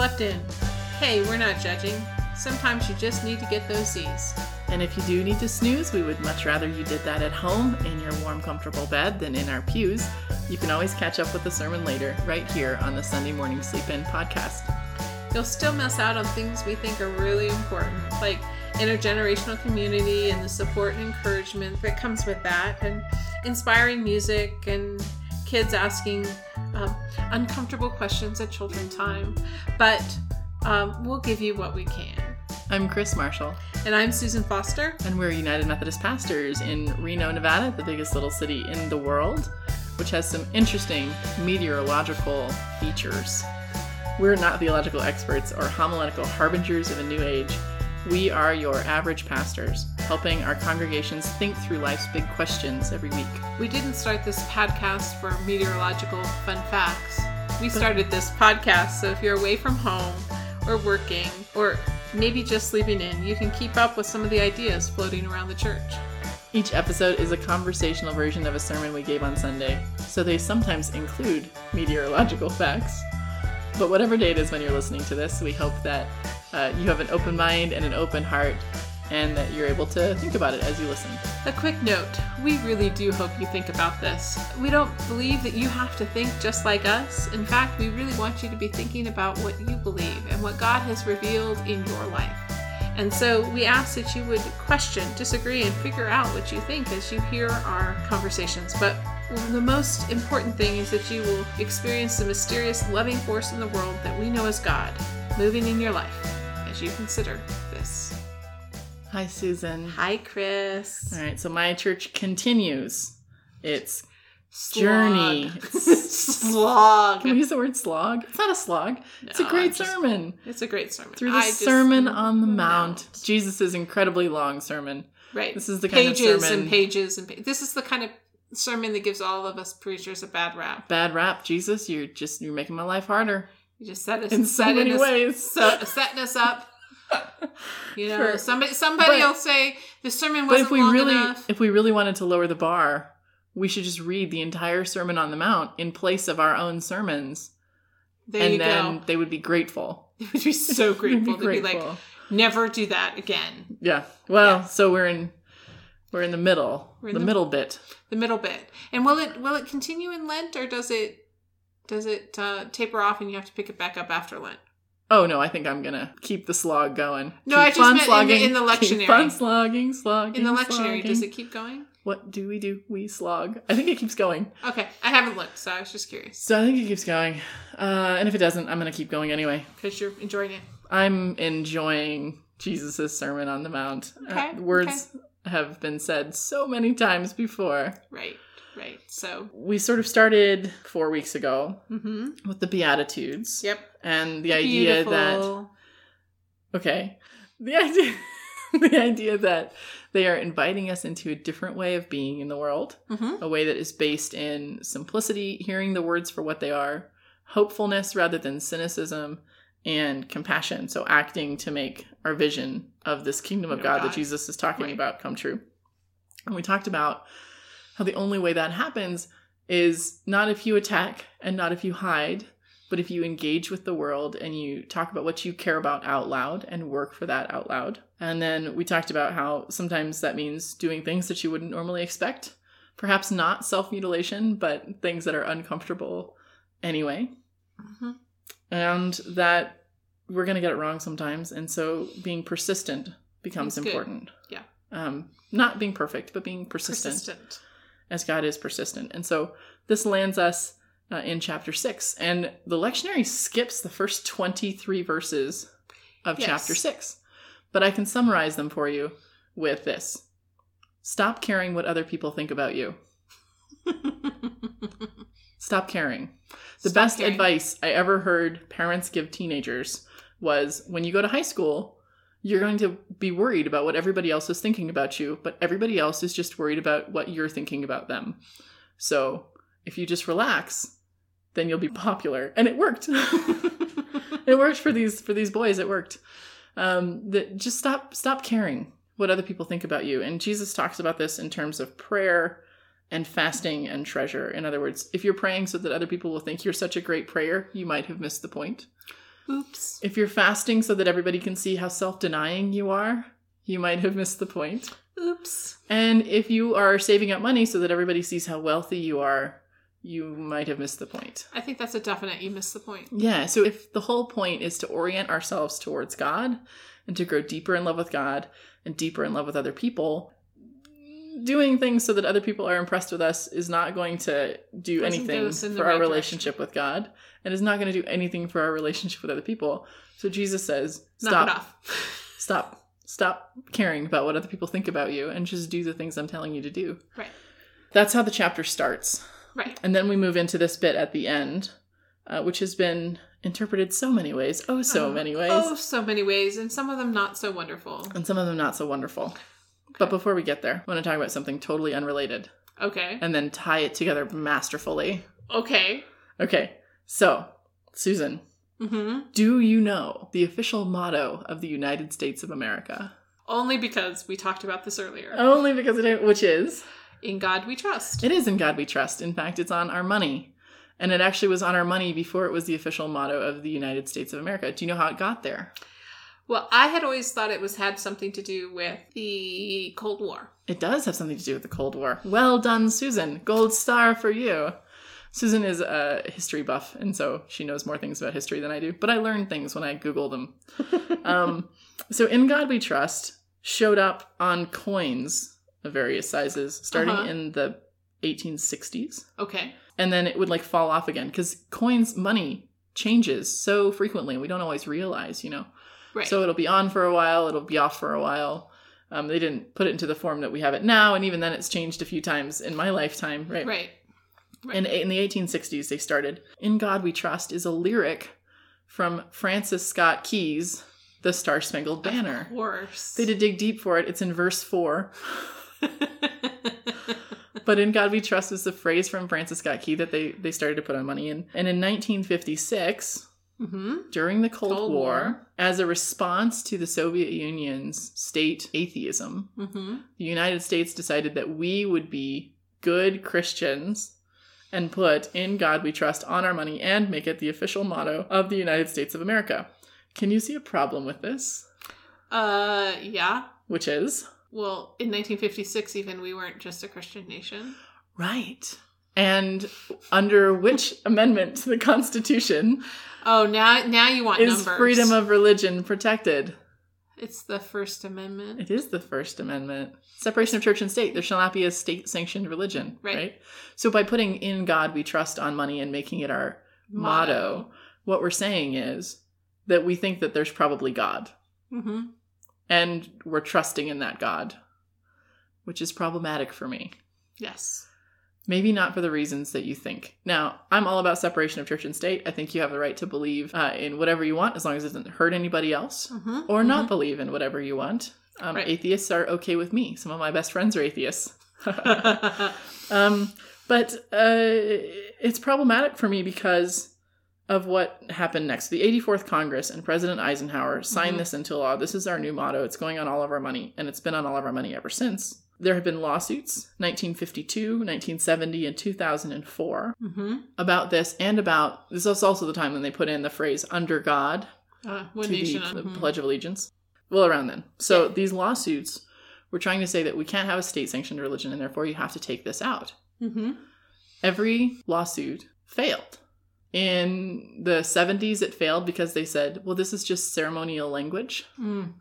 slept in. Hey, we're not judging. Sometimes you just need to get those Z's. And if you do need to snooze, we would much rather you did that at home in your warm, comfortable bed than in our pews. You can always catch up with the sermon later, right here on the Sunday Morning Sleep In podcast. You'll still miss out on things we think are really important, like intergenerational community and the support and encouragement that comes with that, and inspiring music and kids asking um, uncomfortable questions at children time. But um, we'll give you what we can. I'm Kris Marshall. And I'm Susan Foster. And we're United Methodist pastors in Reno, Nevada, the biggest little city in the world, which has some interesting meteorological features. We're not theological experts or homiletical harbingers of a new age. We are your average pastors, helping our congregations think through life's big questions every week. We didn't start this podcast for meteorological fun facts. We started this podcast so if you're away from home or working or maybe just sleeping in, you can keep up with some of the ideas floating around the church. Each episode is a conversational version of a sermon we gave on Sunday, so they sometimes include meteorological facts. But whatever day it is when you're listening to this, we hope that uh, you have an open mind and an open heart and that you're able to think about it as you listen. A quick note we really do hope you think about this. We don't believe that you have to think just like us. In fact, we really want you to be thinking about what you believe and what God has revealed in your life. And so we ask that you would question, disagree, and figure out what you think as you hear our conversations. But the most important thing is that you will experience the mysterious, loving force in the world that we know as God moving in your life you consider this. Hi, Susan. Hi, Kris. All right, so my church continues its slog. journey. slog. Can we use the word slog? It's not a slog. No, it's a great just, sermon. It's a great sermon. Through the I Sermon on the Mount, Mount. Jesus' incredibly long sermon. Right. This is the kind of sermon. and pages and pages. This is the kind of sermon that gives all of us preachers a bad rap. Bad rap, Jesus. You're just you're making my life harder. You just set us in so many us, ways. So, setting us up you know, sure. somebody somebody but, will say the sermon wasn't if we long really, enough. If we really wanted to lower the bar, we should just read the entire Sermon on the Mount in place of our own sermons. There and then go. they would be grateful. They would be so grateful. be grateful. They'd be like, never do that again. Yeah. Well, yeah. so we're in we're in the middle. In the, the middle bit. The middle bit. And will it will it continue in Lent or does it does it uh, taper off and you have to pick it back up after Lent? Oh no, I think I'm gonna keep the slog going. No, keep I just meant slogging, in, the, in the lectionary. Keep fun slogging, slogging. In the lectionary, slogging. does it keep going? What do we do? We slog. I think it keeps going. Okay, I haven't looked, so I was just curious. So I think it keeps going, uh, and if it doesn't, I'm gonna keep going anyway. Because you're enjoying it. I'm enjoying Jesus' Sermon on the Mount. Uh, okay. Uh, words okay. have been said so many times before. Right. Right. So we sort of started four weeks ago mm-hmm. with the Beatitudes. Yep. And the idea Beautiful. that Okay. The idea the idea that they are inviting us into a different way of being in the world, mm-hmm. a way that is based in simplicity, hearing the words for what they are, hopefulness rather than cynicism, and compassion. So acting to make our vision of this kingdom of God, God, that Jesus is talking right. about come true. And we talked about how the only way that happens is not if you attack and not if you hide, but if you engage with the world and you talk about what you care about out loud and work for that out loud. And then we talked about how sometimes that means doing things that you wouldn't normally expect. Perhaps not self mutilation, but things that are uncomfortable anyway. Mm-hmm. And that we're going to get it wrong sometimes. And so being persistent becomes important. Yeah. Um, not being perfect, but being persistent. Persistent. As God is persistent. And so this lands us uh, in chapter 6. And the lectionary skips the first 23 verses of yes. chapter 6. But I can summarize them for you with this Stop caring what other people think about you. Stop caring. The Stop best caring. advice I ever heard parents give teenagers was when you go to high school, you're going to be worried about what everybody else is thinking about you, but everybody else is just worried about what you're thinking about them. So if you just relax, then you'll be popular. And it worked. it worked for these for these boys. It worked. Um, that just stop stop caring what other people think about you. And Jesus talks about this in terms of prayer and fasting and treasure. In other words, if you're praying so that other people will think you're such a great prayer, you might have missed the point. Oops. If you're fasting so that everybody can see how self denying you are, you might have missed the point. Oops. And if you are saving up money so that everybody sees how wealthy you are, you might have missed the point. I think that's a definite you missed the point. Yeah, so if the whole point is to orient ourselves towards God and to grow deeper in love with God and deeper in love with other people, doing things so that other people are impressed with us is not going to do Doesn't anything us in the for our right relationship with God and is not going to do anything for our relationship with other people. So Jesus says, stop, stop, stop caring about what other people think about you and just do the things I'm telling you to do. Right. That's how the chapter starts. Right. And then we move into this bit at the end, uh, which has been interpreted so many ways. Oh, so Oh, many ways. Oh, so many ways, and some of them not so wonderful. And some of them not so wonderful. But before we get there, I want to talk about something totally unrelated Okay. and then tie it together masterfully. Okay. Okay, so, Susan, Mm-hmm. do you know the official motto of the United States of America? Only because we talked about this earlier. Only because it, which is, In God we trust. it is in God we trust. In fact, it's on our money. And it actually was on our money before it was the official motto of the United States of America. Do you know how it got there? Well, I had always thought it was had something to do with the Cold War. It does have something to do with the Cold War. Well done, Susan. Gold star for you. Susan is a history buff, and so she knows more things about history than I do. But I learn things when I Google them. um, so, In God We Trust showed up on coins of various sizes starting Uh-huh. in the 1860s. Okay. And then it would like fall off again because coins, money changes so frequently, and we don't always realize, you know. Right. So it'll be on for a while, it'll be off for a while. Um, they didn't put it into the form that we have it now, and even then it's changed a few times in my lifetime, right? right. And in the 1860s, they started In God We Trust is a lyric from Francis Scott Key's The Star Spangled Banner. Of course. They did dig deep for it. It's in verse 4. But in God We Trust is the phrase from Francis Scott Key that they, they started to put on money in. And in 1956, mm-hmm. during the Cold, Cold War, War. as a response to the Soviet Union's state atheism, Mm-hmm. the United States decided that we would be good Christians and put in God we trust on our money and make it the official motto of the United States of America. Can you see a problem with this? Uh, yeah. Which is Well, in 1956, even we weren't just a Christian nation. right. And under which amendment to the Constitution Oh, now now you want is numbers. freedom of religion protected? It's the First Amendment. It is the First Amendment. Separation of church and state. There shall not be a state sanctioned religion. Right. Right. So by putting in God we trust on money and making it our motto, what we're saying is that we think that there's probably God. Mm-hmm. And we're trusting in that God, which is problematic for me. Yes. Maybe not for the reasons that you think. Now, I'm all about separation of church and state. I think you have the right to believe uh, in whatever you want as long as it doesn't hurt anybody else, Mm-hmm. or not believe in whatever you want. Um, Right. Atheists are okay with me. Some of my best friends are atheists. um, but uh, it's problematic for me because of what happened next. The 84th Congress and President Eisenhower signed Mhm. this into law. This is our new motto. It's going on all of our money, and it's been on all of our money ever since. There have been lawsuits 1952, 1970, and 2004 mm-hmm. about this and about this is also the time when they put in the phrase under God Uh, to nation. the, the mhm. Pledge of Allegiance. Well, around then. So Yeah. these lawsuits were trying to say that we can't have a state sanctioned religion and therefore you have to take this out. Mm-hmm. Every lawsuit failed. In the 70s, it failed because they said, well, this is just ceremonial language. Mm.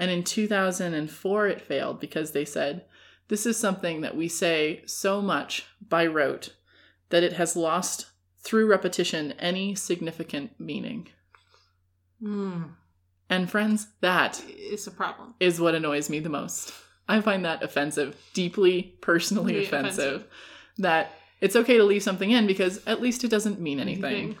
And in 2004, it failed because they said, this is something that we say so much by rote that it has lost through repetition any significant meaning. Mm. And friends, that is a problem. is what annoys me the most. I find that offensive, deeply personally Really offensive, offensive. That it's okay to leave something in because at least it doesn't mean anything,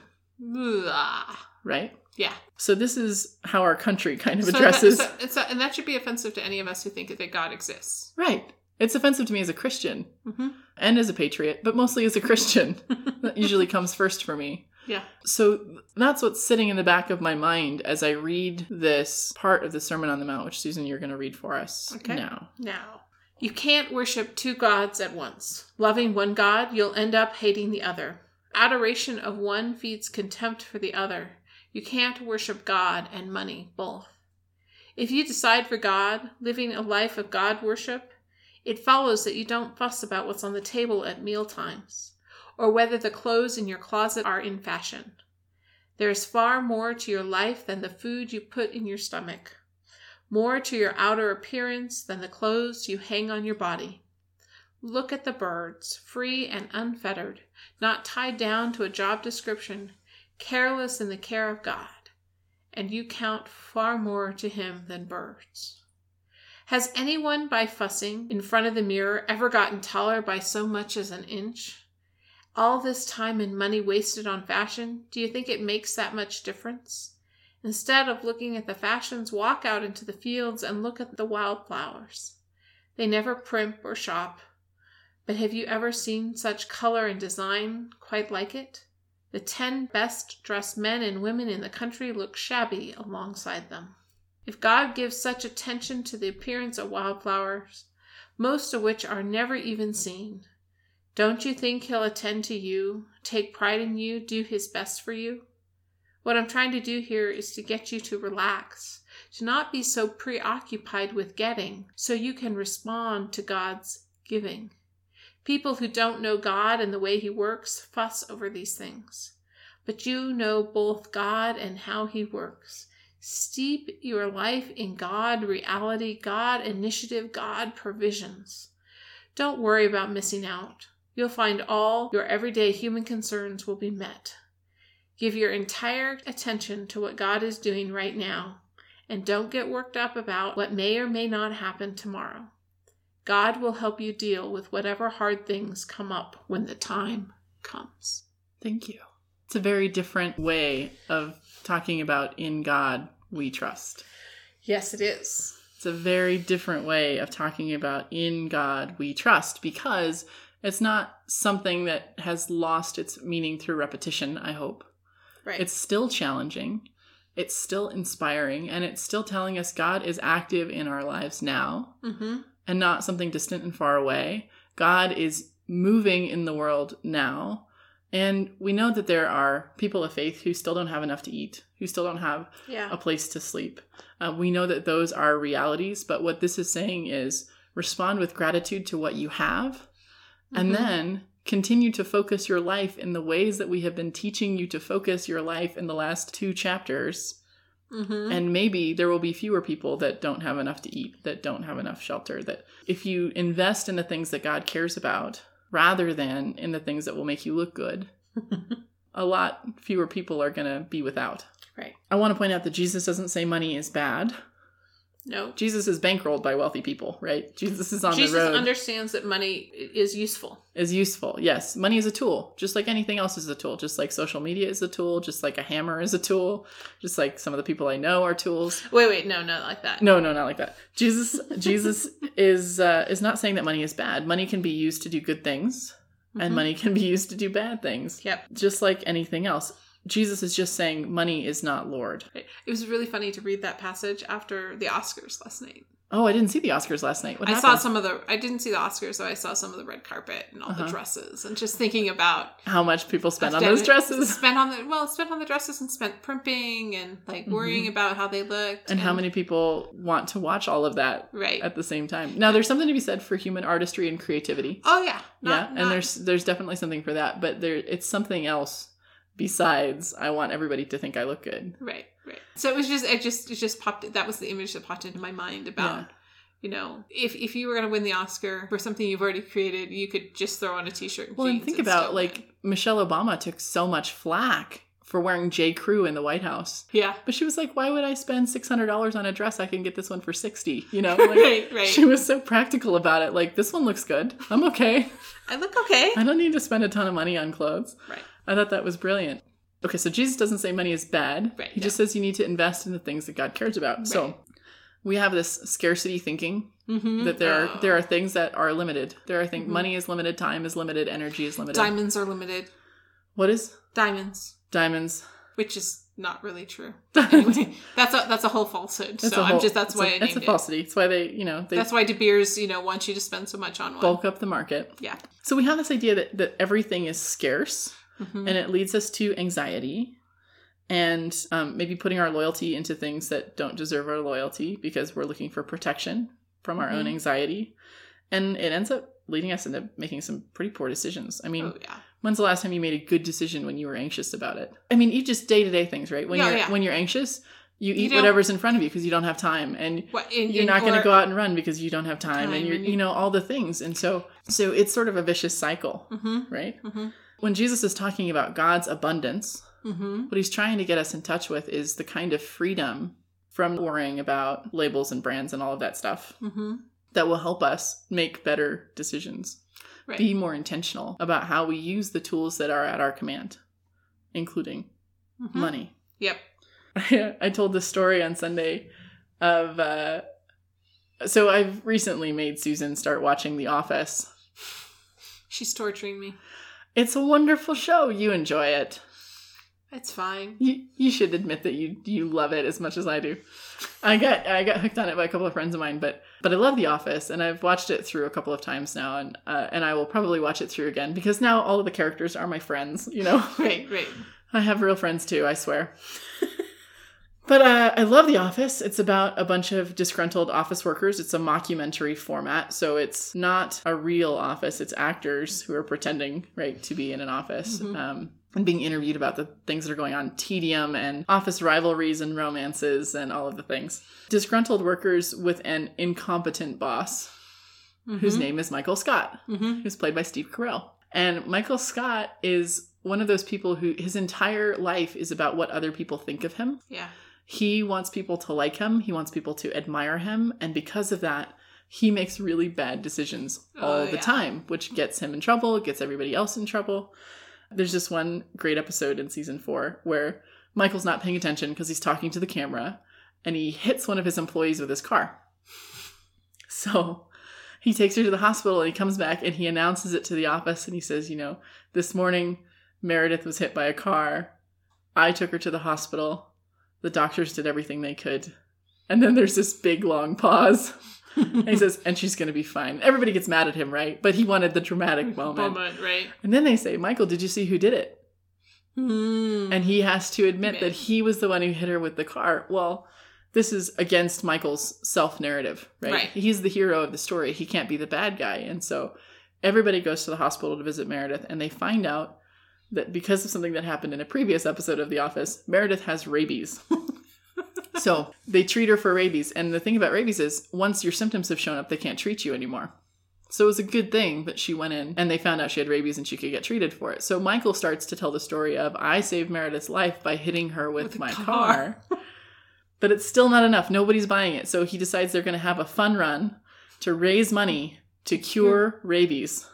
right? Yeah. So this is how our country kind of So that- addresses. so- and that should be offensive to any of us who think that God exists. right. It's offensive to me as a Christian Mm-hmm. and as a patriot, but mostly as a Christian. that usually comes first for me. Yeah. So that's what's sitting in the back of my mind as I read this part of the Sermon on the Mount, which Susan, you're going to read for us Okay. now. Now, you can't worship two gods at once. Loving one God, you'll end up hating the other. Adoration of one feeds contempt for the other. You can't worship God and money both. If you decide for God, living a life of God worship, it follows that you don't fuss about what's on the table at meal times, or whether the clothes in your closet are in fashion. There is far more to your life than the food you put in your stomach, more to your outer appearance than the clothes you hang on your body. Look at the birds, free and unfettered, not tied down to a job description, careless in the care of God, and you count far more to Him than birds. Has anyone, by fussing in front of the mirror, ever gotten taller by so much as an inch? All this time and money wasted on fashion, do you think it makes that much difference? Instead of looking at the fashions, walk out into the fields and look at the wildflowers. They never primp or shop, but have you ever seen such color and design quite like it? The ten best dressed men and women in the country look shabby alongside them. If God gives such attention to the appearance of wildflowers, most of which are never even seen, don't you think He'll attend to you, take pride in you, do His best for you? What I'm trying to do here is to get you to relax, to not be so preoccupied with getting, so you can respond to God's giving. People who don't know God and the way He works fuss over these things. But you know both God and how He works. Steep your life in God reality, God initiative, God provisions. Don't worry about missing out. You'll find all your everyday human concerns will be met. Give your entire attention to what God is doing right now, and don't get worked up about what may or may not happen tomorrow. God will help you deal with whatever hard things come up when the time comes. Thank you. It's a very different way of talking about in God we trust. Yes, it is. It's a very different way of talking about in God we trust because it's not something that has lost its meaning through repetition, I hope. Right. It's still challenging, it's still inspiring, and it's still telling us God is active in our lives now mm-hmm. and not something distant and far away. God is moving in the world now. And we know that there are people of faith who still don't have enough to eat, who still don't have Yeah. a place to sleep. Uh, we know that those are realities, but what this is saying is respond with gratitude to what you have, and Mhm. then continue to focus your life in the ways that we have been teaching you to focus your life in the last two chapters. Mm-hmm. And maybe there will be fewer people that don't have enough to eat, that don't have enough shelter. That if you invest in the things that God cares about rather than in the things that will make you look good, a lot fewer people are going to be without. Right. I want to point out that Jesus doesn't say money is bad. No. Jesus is bankrolled by wealthy people, right? Jesus is on Jesus the road. Jesus understands that money is useful. is useful. Yes, money is a tool, just like anything else is a tool. Just like social media is a tool, just like a hammer is a tool, just like some of the people I know are tools. Wait, wait, no, not like that. No, no, not like that. Jesus, Jesus is uh, is not saying that money is bad. Money can be used to do good things, and Mhm. money can be used to do bad things. Yep. Just like anything else. Jesus is just saying money is not Lord. It was really funny to read that passage after the Oscars last night. Oh, I didn't see the Oscars last night. What I happened? saw some of the. I didn't see the Oscars, so I saw some of the red carpet and all Uh-huh. the dresses, and just thinking about How much people spend on those dresses, Spent on the well, spent on the dresses and spent primping and like worrying about how they looked, Mm-hmm. and how many people want to watch all of that right. at the same time. Now, there's something to be said for human artistry and creativity. oh yeah, yeah, Not- and there's there's definitely something for that, but there it's something else besides I want everybody to think I look good. right, right. So it was just it just it just popped. That was the image that popped into my mind about. Yeah. You know, if if you were going to win the Oscar for something you've already created, you could just throw on a t-shirt. And Well, and think and about like. Michelle Obama took so much flack for wearing J. Crew in the White House. yeah, But she was like, "Why would I spend six hundred dollars on a dress? I can get this one for 60 You know, like, right, right. she was so practical about it. Like, this one looks good. I'm okay. I look okay. I don't need to spend a ton of money on clothes. Right. I thought that was brilliant. Okay, so Jesus doesn't say money is bad. Right, he no. just says you need to invest in the things that God cares about. Right. So we have this scarcity thinking Mm-hmm. that there are there are things that are limited. There are things Mhm. money is limited, time is limited, energy is limited. diamonds are limited. What is Diamonds, diamonds? which is not really true. That's Anyway, that's a that's a whole falsehood. so I'm just that's why a, I that's named a it. falsity. It's why they you know they That's why De Beers, you know, wants you to spend so much on one. bulk up the market. Yeah. So we have this idea that that everything is scarce. Mhm. and it leads us to anxiety and um, maybe putting our loyalty into things that don't deserve our loyalty because we're looking for protection from our own Mhm. anxiety. And it ends up leading us into making some pretty poor decisions. I mean, oh yeah. when's the last time you made a good decision when you were anxious about it? I mean, you just day to day things, right? When Yeah, you're yeah. when you're anxious, you eat don't- whatever's in front of you because you don't have time, and What, in, you're in- not going to go out and run because you don't have time, Time, and you're and you- you know all the things, and so so it's sort of a vicious cycle, Mhm, right? mhm, When Jesus is talking about God's abundance, mhm. what he's trying to get us in touch with is the kind of freedom from worrying about labels and brands and all of that stuff Mm-hmm. that will help us make better decisions, Right. be more intentional about how we use the tools that are at our command, including Mhm. money. Yep. I told the story on Sunday of uh so I've recently made Susan start watching The Office. She's torturing me. It's a wonderful show. You enjoy it. It's fine. You you should admit that you you love it as much as I do. I got I got hooked on it by a couple of friends of mine, but but I love The Office and I've watched it through a couple of times now, and uh, and I will probably watch it through again because now all of the characters are my friends. You know, Right, right. I have real friends too. I swear. But uh, I love The Office. It's about a bunch of disgruntled office workers. It's a mockumentary format, so it's not a real office. It's actors who are pretending, right, to be in an office Mhm. um, and being interviewed about the things that are going on, tedium and office rivalries and romances and all of the things. Disgruntled workers with an incompetent boss whose name is Michael Scott Mm-hmm. who's played by Steve Carell. And Michael Scott is one of those people who his entire life is about what other people think of him. Yeah. He wants people to like him, he wants people to admire him, and because of that, he makes really bad decisions oh, all Oh, the yeah. time, which gets him in trouble, gets everybody else in trouble. There's this one great episode in season four where Michael's not paying attention because he's talking to the camera and he hits one of his employees with his car. So he takes her to the hospital and he comes back and he announces it to the office and he says, You know, this morning Meredith was hit by a car. I took her to the hospital. The doctors did everything they could. And then there's this big long pause. And he says, and she's going to be fine. Everybody gets mad at him, right? But he wanted the dramatic moment. Moment, right? And then they say, Michael, did you see who did it? Mm. And he has to admit Man. that he was the one who hit her with the car. Well, this is against Michael's self narrative, right? Right. He's the hero of the story. He can't be the bad guy. And so everybody goes to the hospital to visit Meredith, and they find out that because of something that happened in a previous episode of The Office, Meredith has rabies. so they treat her for rabies. And the thing about rabies is once your symptoms have shown up, they can't treat you anymore. So it was a good thing that she went in and they found out she had rabies and she could get treated for it. So Michael starts to tell the story of I saved Meredith's life by hitting her with, With my car." car. but it's still not enough. Nobody's buying it. So he decides they're going to have a fun run to raise money to cure rabies.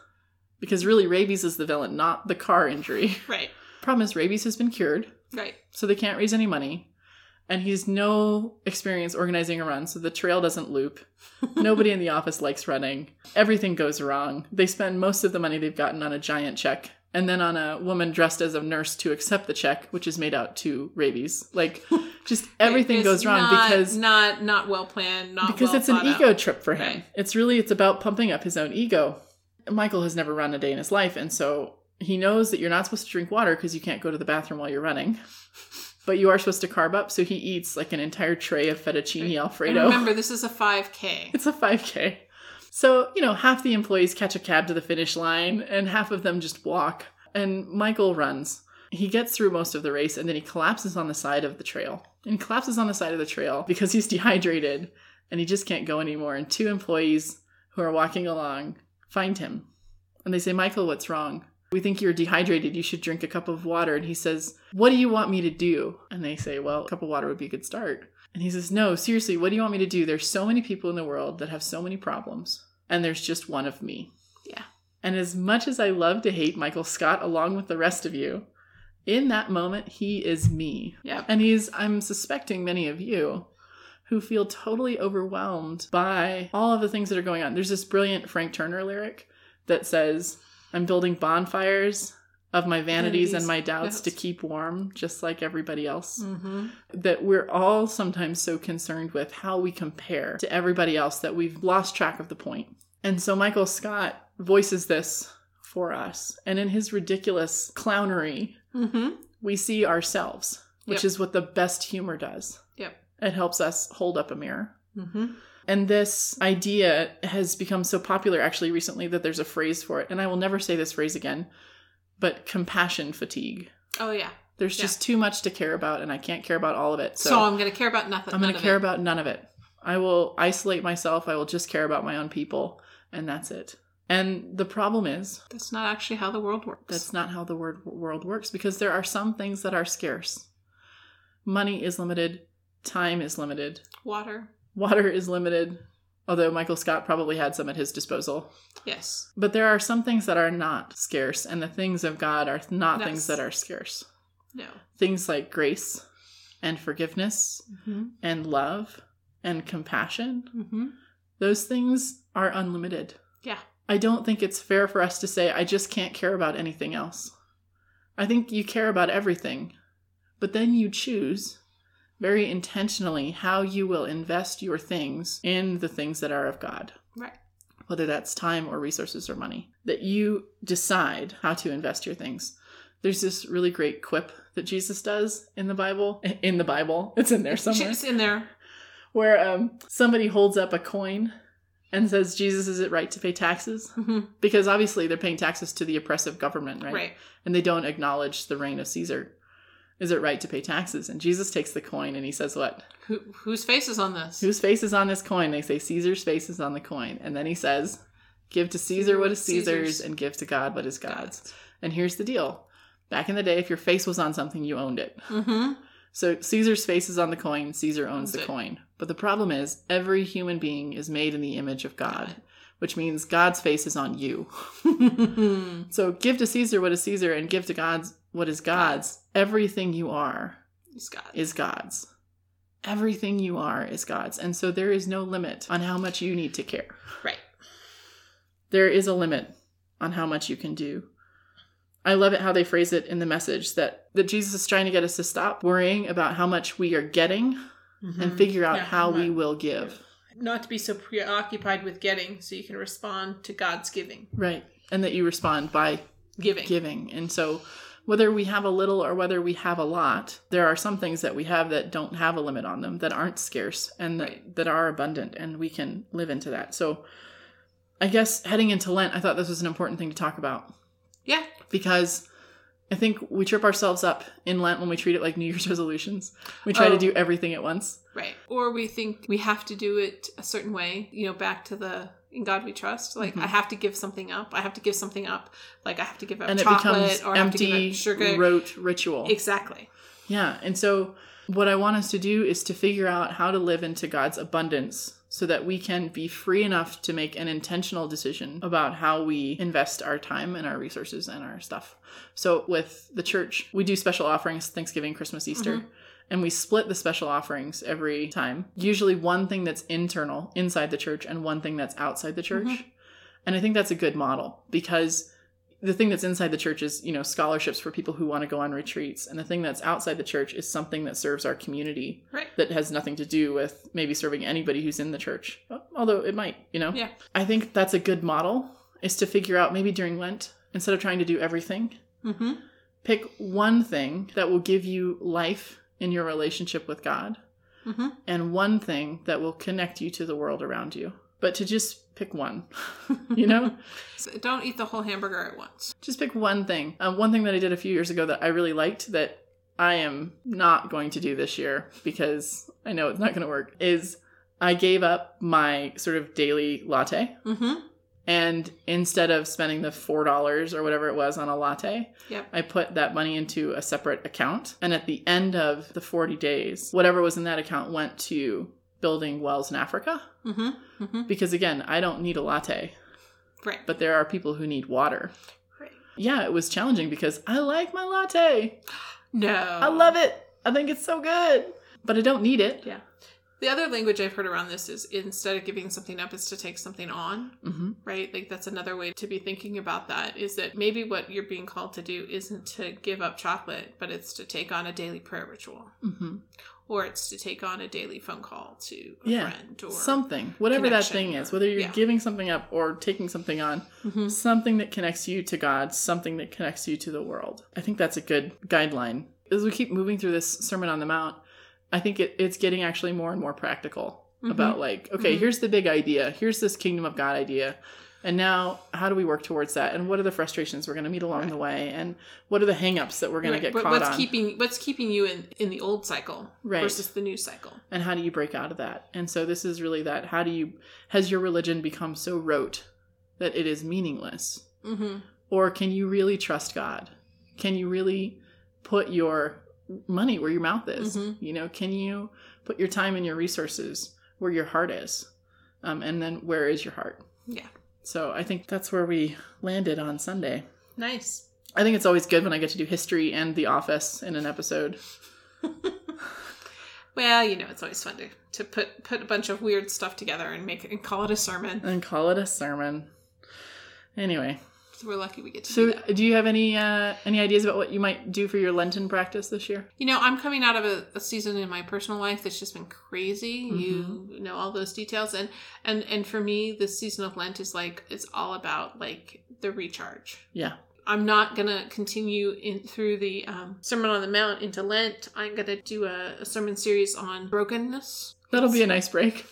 Because really, rabies is the villain, not the car injury. Right, Problem is, rabies has been cured, right. so they can't raise any money. And he's no experience organizing a run, so the trail doesn't loop. Nobody in the office likes running. Everything goes wrong. They spend most of the money they've gotten on a giant check and then on a woman dressed as a nurse to accept the check, which is made out to rabies. Like, just everything goes wrong not- because not not well planned, not because well it's an thought out. ego trip for him. Right. It's really it's about pumping up his own ego. Michael has never run a day in his life, and so he knows that you're not supposed to drink water because you can't go to the bathroom while you're running. But you are supposed to carb up, so he eats like an entire tray of fettuccine And alfredo. remember, this is a 5K. It's a 5K. So, you know, half the employees catch a cab to the finish line and half of them just walk. And Michael runs. He gets through most of the race and then he collapses on the side of the trail. And he collapses on the side of the trail because he's dehydrated and he just can't go anymore. And two employees who are walking along find him. And they say, Michael, what's wrong? We think you're dehydrated. You should drink a cup of water. And he says, What do you want me to do? And they say, Well, a cup of water would be a good start. And he says, No, seriously, what do you want me to do? There's so many people in the world that have so many problems, and there's just one of me. Yeah. And as much as I love to hate Michael Scott along with the rest of you, in that moment, he is me. Yeah. And he's, I'm suspecting many of you who feel totally overwhelmed by all of the things that are going on. There's this brilliant Frank Turner lyric that says, I'm building bonfires of my vanities, and my doubts doubts. to keep warm, just like everybody else Mm-hmm. that we're all sometimes so concerned with how we compare to everybody else that we've lost track of the point. And so Michael Scott voices this for us. And in his ridiculous clownery, Mm-hmm. we see ourselves. which Yep. is what the best humor does. Yep. It helps us hold up a mirror. Mm-hmm. And this idea has become so popular actually recently that there's a phrase for it. And I will never say this phrase again, but compassion fatigue. Oh yeah. There's Yeah. just too much to care about, and I can't care about all of it. So, So, I'm going to care about nothing. I'm going to care it. about none of it. I will isolate myself. I will just care about my own people, and that's it. And the problem is, That's not actually how the world works. that's not how the word world works because there are some things that are scarce. Money is limited, time is limited, water. water is limited, although Michael Scott probably had some at his disposal. Yes. But there are some things that are not scarce, and the things of God are not Yes. things that are scarce. No. Things like grace and forgiveness Mm-hmm. and love and compassion, Mm-hmm. those things are unlimited. Yeah. I don't think it's fair for us to say, I just can't care about anything else. I think you care about everything, but then you choose very intentionally how you will invest your things in the things that are of God, Right. whether that's time or resources or money. That you decide how to invest your things. There's this really great quip that Jesus does in the Bible. In the Bible, it's in there somewhere It's in there. where um, somebody holds up a coin and says, Jesus, is it right to pay taxes? Mm-hmm. Because obviously they're paying taxes to the oppressive government, right? Right. And they don't acknowledge the reign of Caesar. Is it right to pay taxes? And Jesus takes the coin and he says, What? Who, whose face is on this? Whose face is on this coin? They say, Caesar's face is on the coin. And then he says, Give to Caesar what is Caesar's, Caesar's. and give to God what is God's. God's. And here's the deal back in the day, if your face was on something, you owned it. Mm-hmm. So Caesar's face is on the coin, Caesar owns the it. coin. But the problem is, every human being is made in the image of God, which means God's face is on you. So give to Caesar what is Caesar and give to God's what is God's. Everything you are He's got is God's. Everything you are is God's. And so there is no limit on how much you need to care. Right. There is a limit on how much you can do. I love it how they phrase it in the message that, that Jesus is trying to get us to stop worrying about how much we are getting mm-hmm. and figure out Yeah, how we will give. Not to be so preoccupied with getting, so you can respond to God's giving. Right. And that you respond by Giving. giving. And so whether we have a little or whether we have a lot, there are some things that we have that don't have a limit on them, that aren't scarce and that, Right. that are abundant and we can live into that. So I guess heading into Lent, I thought this was an important thing to talk about Yeah. because I think we trip ourselves up in Lent when we treat it like New Year's resolutions. We try Oh. to do everything at once. Right. Or we think we have to do it a certain way, you know, back to the in God we trust. Like Mhm. I have to give something up. I have to give something up. Like I have to give up And chocolate or I have to give empty, up sugar. rote ritual. Exactly. Yeah. And so, what I want us to do is to figure out how to live into God's abundance so that we can be free enough to make an intentional decision about how we invest our time and our resources and our stuff. So, with the church, we do special offerings Thanksgiving, Christmas, Easter. And we split the special offerings every time. Usually, one thing that's internal inside the church and one thing that's outside the church. Mhm. And I think that's a good model because the thing that's inside the church is, you know, scholarships for people who want to go on retreats. And the thing that's outside the church is something that serves our community Right. that has nothing to do with maybe serving anybody who's in the church. Although it might, you know? Yeah. I think that's a good model is to figure out maybe during Lent, instead of trying to do everything, Mm-hmm. pick one thing that will give you life in your relationship with God Mm-hmm. and one thing that will connect you to the world around you. But to just pick one, you know? So don't eat the whole hamburger at once. just pick one thing. Um, one thing that I did a few years ago that I really liked that I am not going to do this year because I know it's not going to work is I gave up my sort of daily latte. Mm-hmm. And instead of spending the $4 or whatever it was on a latte, Yep. I put that money into a separate account. And at the end of the 40 days, whatever was in that account went to building wells in Africa. Mm-hmm. Mm-hmm. Because again, I don't need a latte, Right. but there are people who need water. Right. Yeah, it was challenging because I like my latte. No. I love it. I think it's so good. But I don't need it. Yeah. The other language I've heard around this is instead of giving something up, is to take something on, hmm right? Like that's another way to be thinking about that is that maybe what you're being called to do isn't to give up chocolate, but it's to take on a daily prayer ritual hmm or it's to take on a daily phone call to a Yeah. friend or Something, whatever that thing is, whether you're yeah. giving something up or taking something on, Mhm. something that connects you to God, something that connects you to the world. I think that's a good guideline as we keep moving through this Sermon on the Mount, I think it, it's getting actually more and more practical Mhm. about like, okay, Mhm. here's the big idea. Here's this kingdom of God idea. And now, how do we work towards that? And what are the frustrations we're going to meet along Right. the way? And what are the hangups that we're going Right, to get what- caught what's on? keeping what's keeping you in in the old cycle Right. versus the new cycle. and how do you break out of that? And so, this is really that. How do you, has your religion become so rote that it is meaningless? Mm-hmm. Or can you really trust God? Can you really put your money where your mouth is? Mhm. You know, can you put your time and your resources where your heart is? Um, and then where is your heart? Yeah. So I think that's where we landed on Sunday. Nice. I think it's always good when I get to do history and The Office in an episode. Well, you know, it's always fun to, to put put a bunch of weird stuff together and make it and call it a sermon. and call it a sermon. Anyway, So we're lucky we get to so do that. do you have any uh, any ideas about what you might do for your Lenten practice this year? You know, I'm coming out of a, a season in my personal life that's just been crazy. Mm-hmm. You know all those details, and and and for me, this season of Lent is like it's all about like the recharge. Yeah. I'm not gonna continue in through the um, Sermon on the Mount into Lent. I'm gonna do a, a sermon series on brokenness. That'll be a nice break.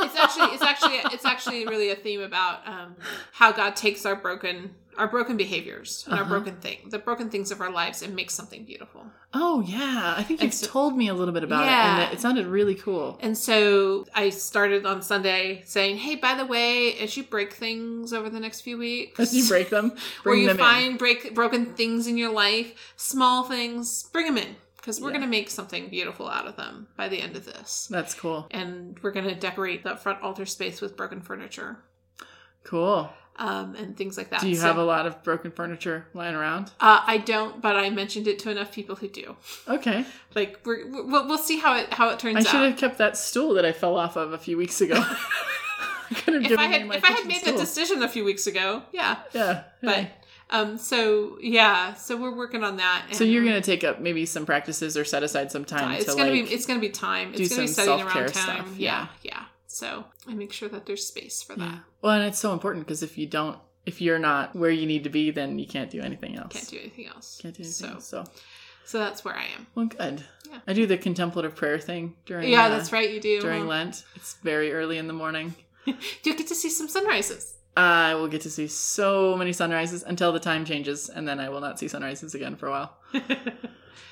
It's actually it's actually it's actually really a theme about um, how God takes our broken our broken behaviors and our Uh-huh. broken thing the broken things of our lives and makes something beautiful. Oh yeah, I think And you've so- told me a little bit about it, and it, sounded really cool. And so I started on Sunday saying, "Hey, by the way, as you break things over the next few weeks, As you break them, where bring you them find break broken things in your life, small things, bring them in because we're Yeah. going to make something beautiful out of them by the end of this. That's cool. And we're going to decorate the front altar space with broken furniture Cool. um, and things like that. Do you So- have a lot of broken furniture lying around? Uh, I don't, but I mentioned it to enough people who do. Okay. Like we're, we'll, we'll see how it how it turns out. I should out. have kept that stool that I fell off of a few weeks ago. I If I had if I had made stool. that decision a few weeks ago, yeah. Yeah. But hey. Um, so yeah, so we're working on that. so you're gonna take up maybe some practices or set aside some time it's to gonna like be it's gonna be time. It's gonna be setting around time. stuff, Yeah, yeah. So I make sure that there's space for that. yeah. Well, and it's so important because if you don't, if you're not where you need to be, then you can't do anything else. Can't do anything else. Can't do anything So else. So so that's where I am. well, good. Yeah. I do the contemplative prayer thing during Yeah, uh, that's right. You do during Well, Lent. It's very early in the morning. You get to see some sunrises. I will get to see so many sunrises until the time changes, and then I will not see sunrises again for a while.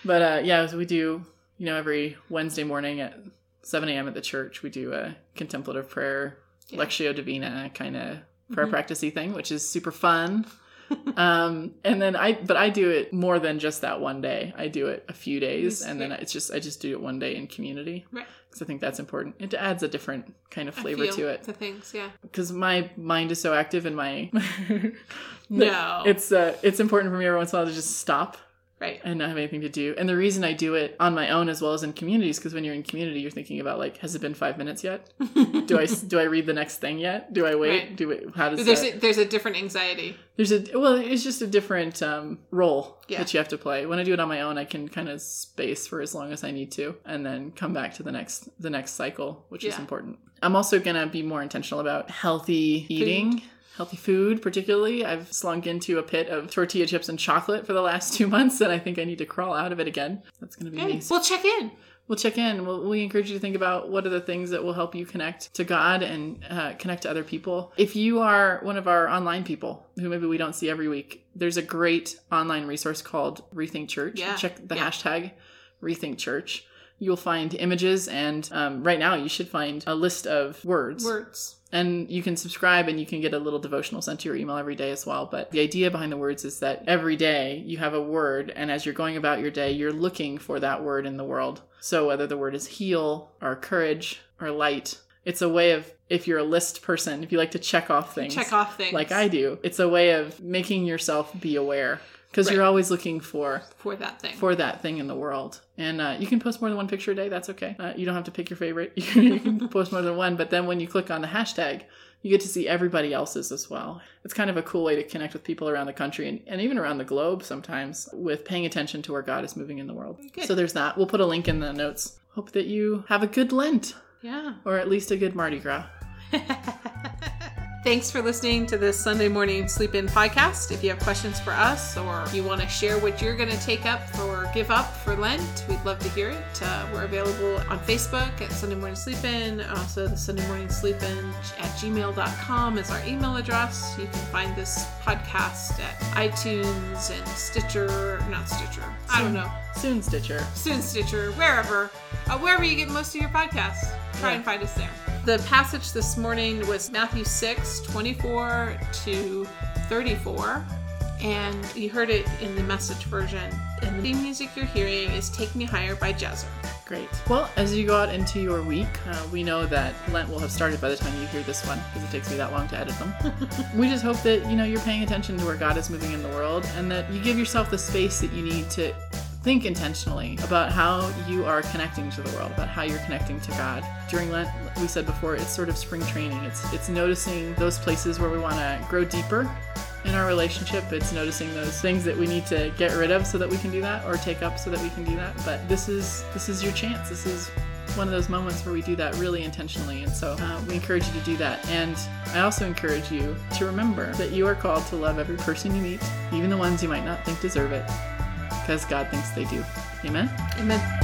But uh, yeah, so we do, you know, every Wednesday morning at 7 a.m. at the church, we do a contemplative prayer, Yeah. Lectio Divina kind of prayer Mhm. practicey thing, which is super fun. um, and then I, but I do it more than just that one day. I do it a few days, and then it's just I just do it one day in community Right. because I think that's important. It adds a different kind of flavor to it The things, yeah. because my mind is so active and my No. it's uh it's important for me every once in a while to just stop right. and not have anything to do. And the reason i do it on my own as well as in communities because when you're in community you're thinking about like has it been five minutes yet? Do i do i read the next thing yet? Do i wait? Right. do it how does there's that a, there's a different anxiety. there's a well it's just a different um, role Yeah. that you have to play. When i do it on my own i can kind of space for as long as i need to and then come back to the next the next cycle which is important. I'm also going to be more intentional about healthy eating healthy food particularly i've slunk into a pit of tortilla chips and chocolate for the last two months and i think i need to crawl out of it again that's going to be nice. We'll check in. we'll check in. We'll, we encourage you to think about what are the things that will help you connect to God and uh, connect to other people. If you are one of our online people who maybe we don't see every week, there's a great online resource called Rethink Church. Yeah. Check the Yeah. hashtag Rethink Church. You'll find images, and um, right now you should find a list of words. Words. And you can subscribe and you can get a little devotional sent to your email every day as well. But the idea behind the words is that every day you have a word, and as you're going about your day, you're looking for that word in the world. So whether the word is heal or courage or light, it's a way of, if you're a list person, if you like to check off things, Check off things. like I do, it's a way of making yourself be aware because Right. you're always looking for for that thing. for that thing in the world. And uh, you can post more than one picture a day. That's okay. Uh, you don't have to pick your favorite. you can post more than one. But then when you click on the hashtag, you get to see everybody else's as well. It's kind of a cool way to connect with people around the country and, and even around the globe sometimes with paying attention to where God is moving in the world. Good. So there's that. We'll put a link in the notes. Hope that you have a good Lent yeah. or at least a good Mardi Gras. Thanks for listening to this Sunday morning sleep in podcast. If you have questions for us or you want to share what you're going to take up or give up for Lent, we'd love to hear it. Uh, we're available on Facebook at Sunday Morning Sleep In. Also, the Sunday Morning Sleep In at gmail.com is our email address. You can find this podcast at iTunes and Stitcher, not Stitcher, I don't know. Soon Stitcher. Soon Stitcher, wherever. Uh, wherever you get most of your podcasts, try Yeah. and find us there. The passage this morning was Matthew 6, 24 to 34. And you heard it in the message version. And the theme music you're hearing is Take Me Higher by Jahzzar. Great. Well, as you go out into your week, uh, we know that Lent will have started by the time you hear this one because it takes me that long to edit them. we just hope that you know you're paying attention to where God is moving in the world and that you give yourself the space that you need to think intentionally about how you are connecting to the world, about how you're connecting to God. During Lent, we said before, it's sort of spring training. It's it's noticing those places where we want to grow deeper in our relationship. It's noticing those things that we need to get rid of so that we can do that or take up so that we can do that. But this is this is your chance. This is one of those moments where we do that really intentionally. And so uh, we encourage you to do that. And I also encourage you to remember that you are called to love every person you meet, even the ones you might not think deserve it, because God thinks they do. Amen. Amen.